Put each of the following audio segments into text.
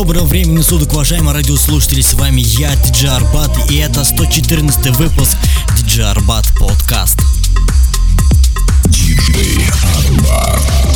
Доброго времени суток, уважаемые радиослушатели, с вами я, Диджей Арбат, и это 114 выпуск Диджей Арбат подкаст. Диджей Арбат.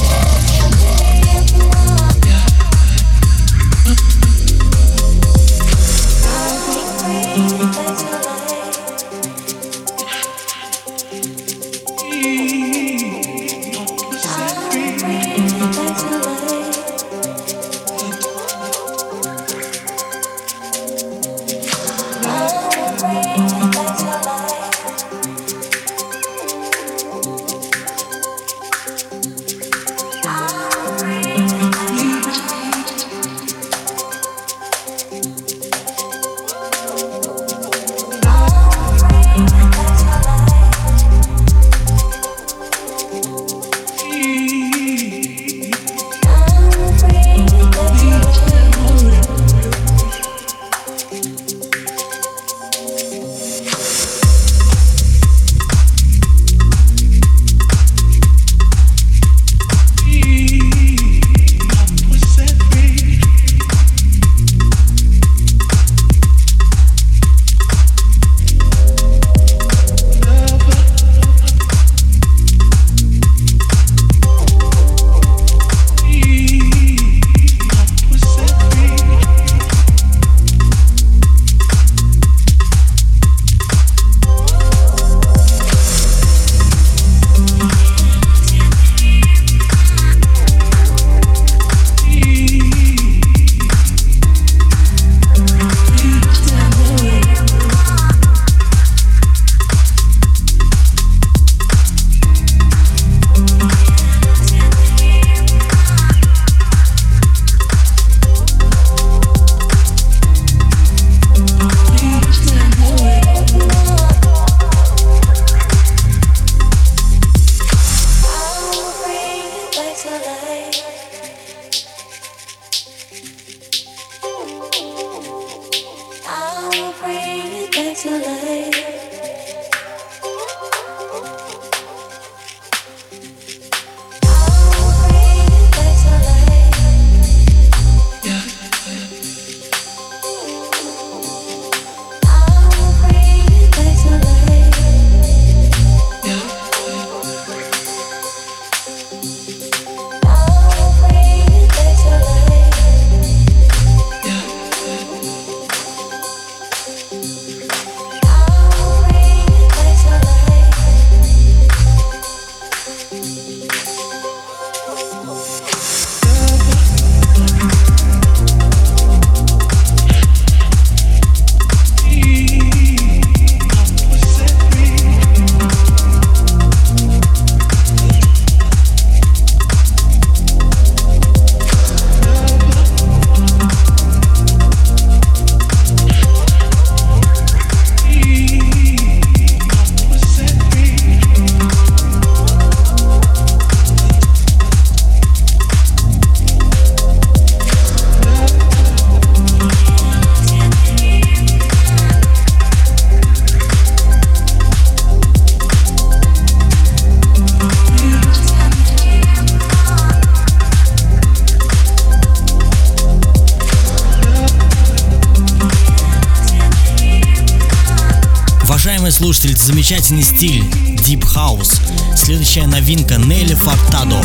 Слушатели, это замечательный стиль Deep House. Следующая новинка Нелли Фортадо.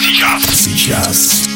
Jazz. C'est Jazz.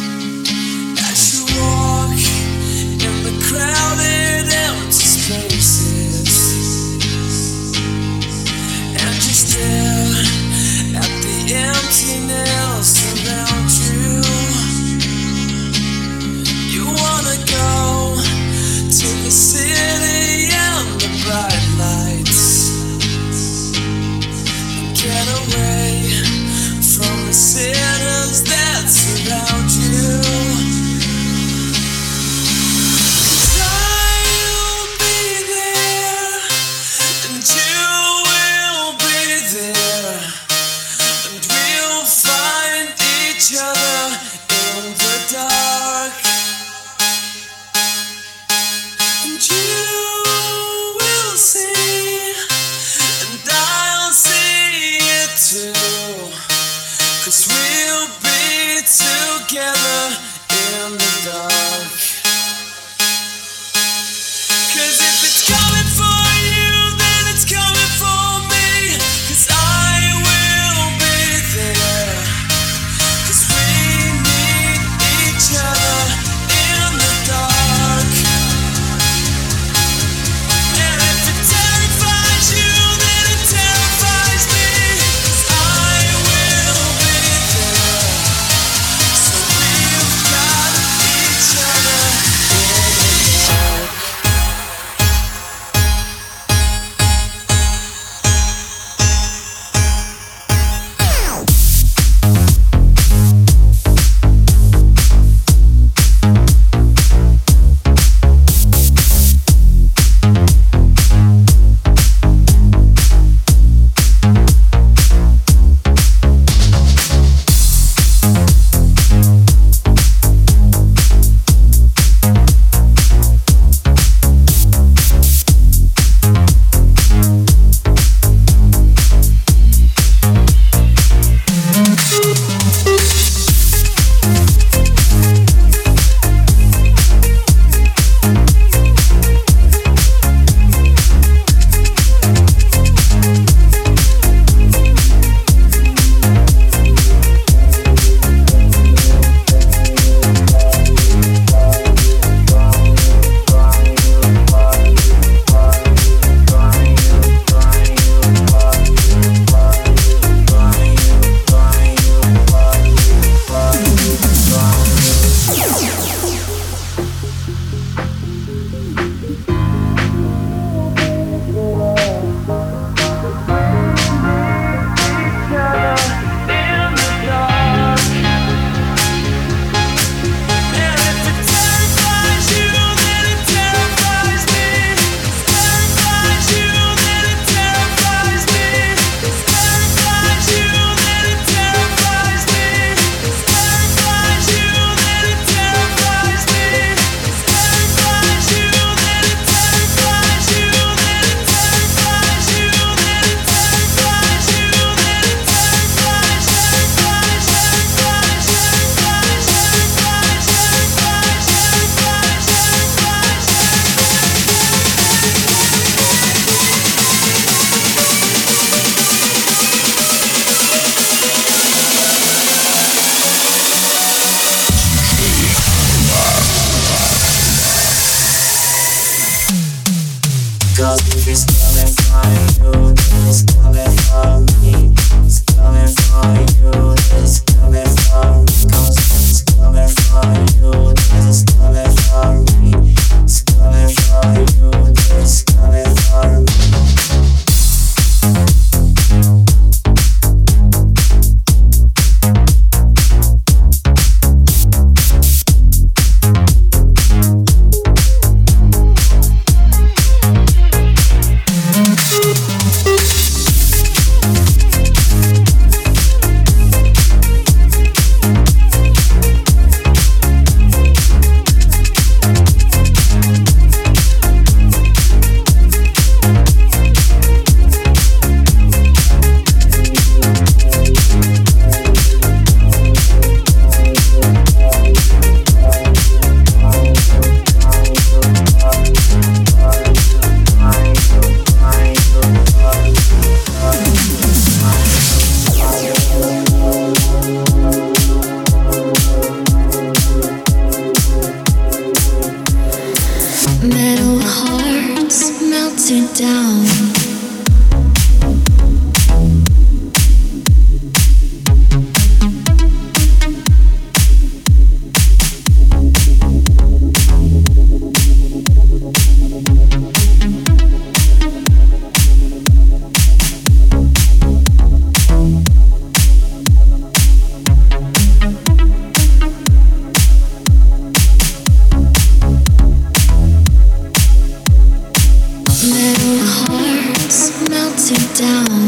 down.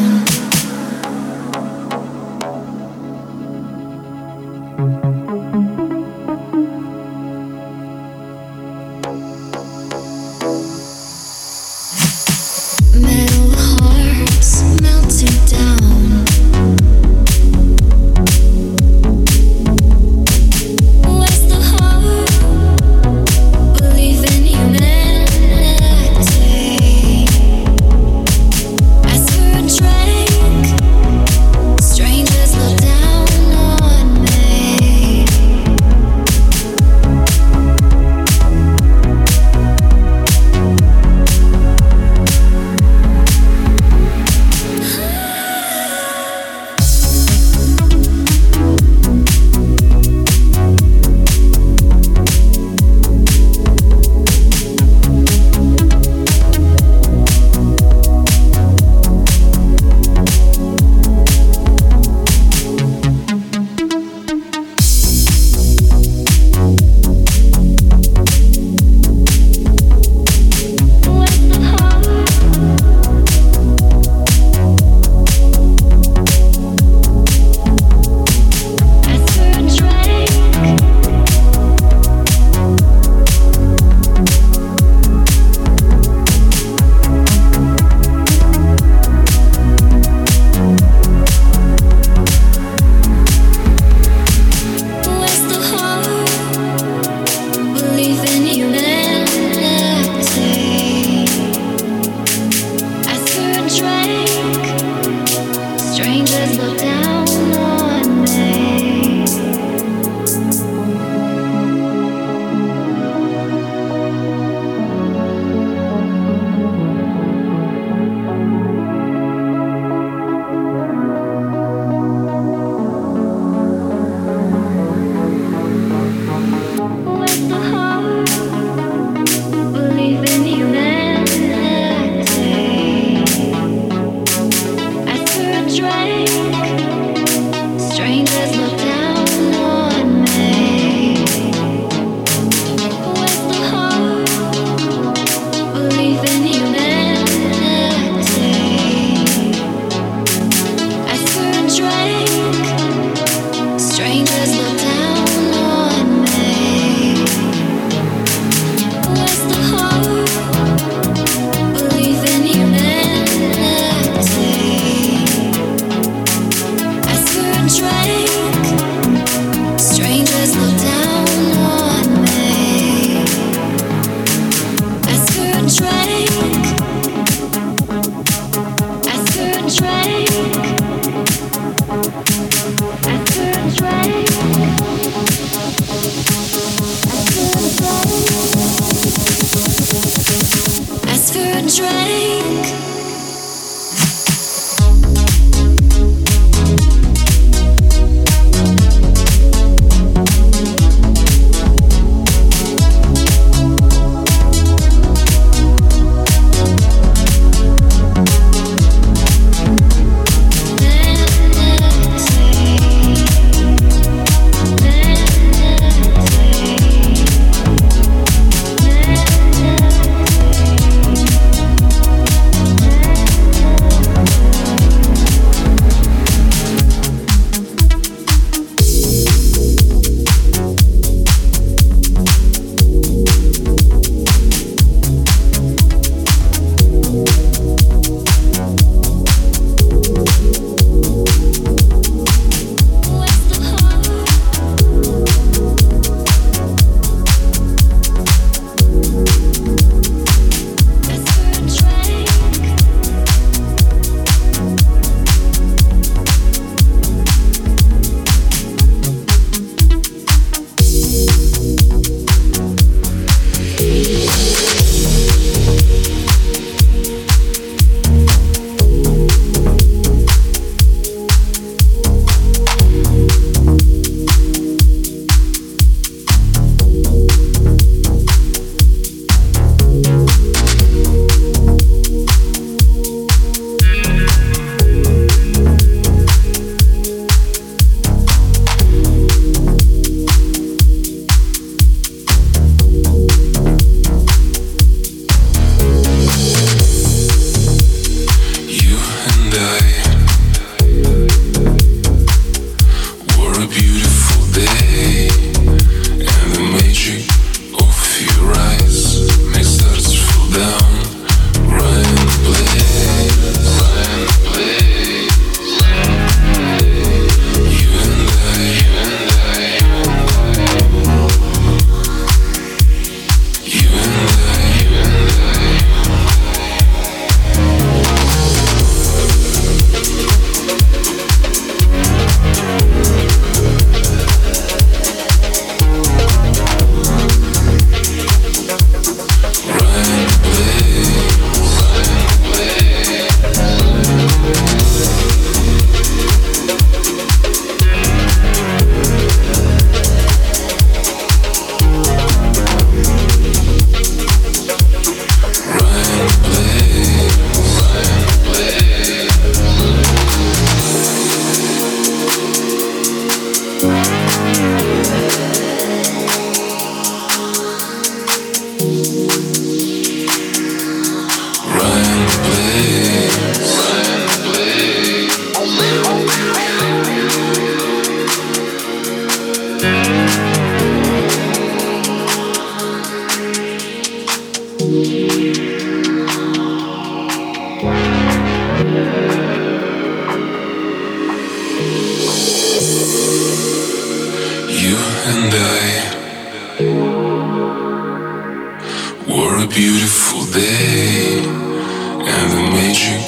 day and the magic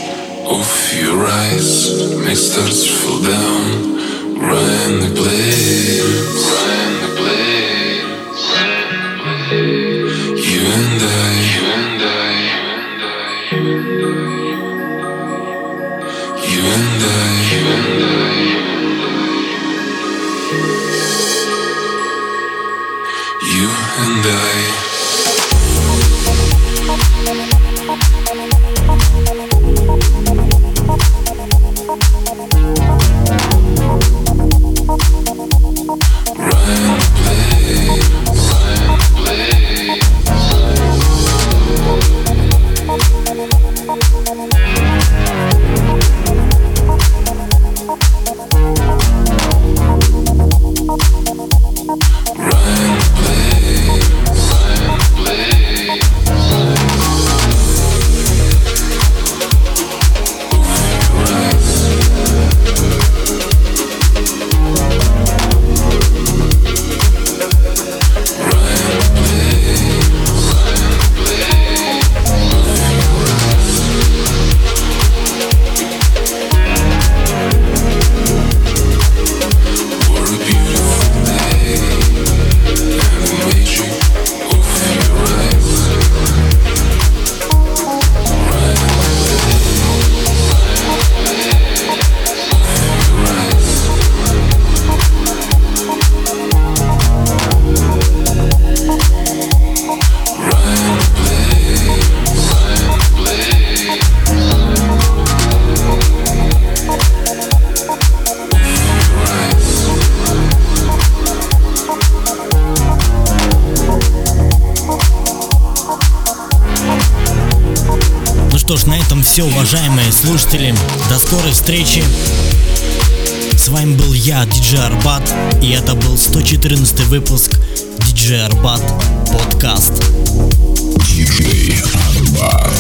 of your eyes. Makes stars fall down run the place run the place. You and I you and I you and I you and I You and I. что ж, на этом все, уважаемые слушатели. До скорой встречи. С вами был я, диджей Арбат, и это был 114 выпуск диджей Арбат подкаст. Диджей Арбат.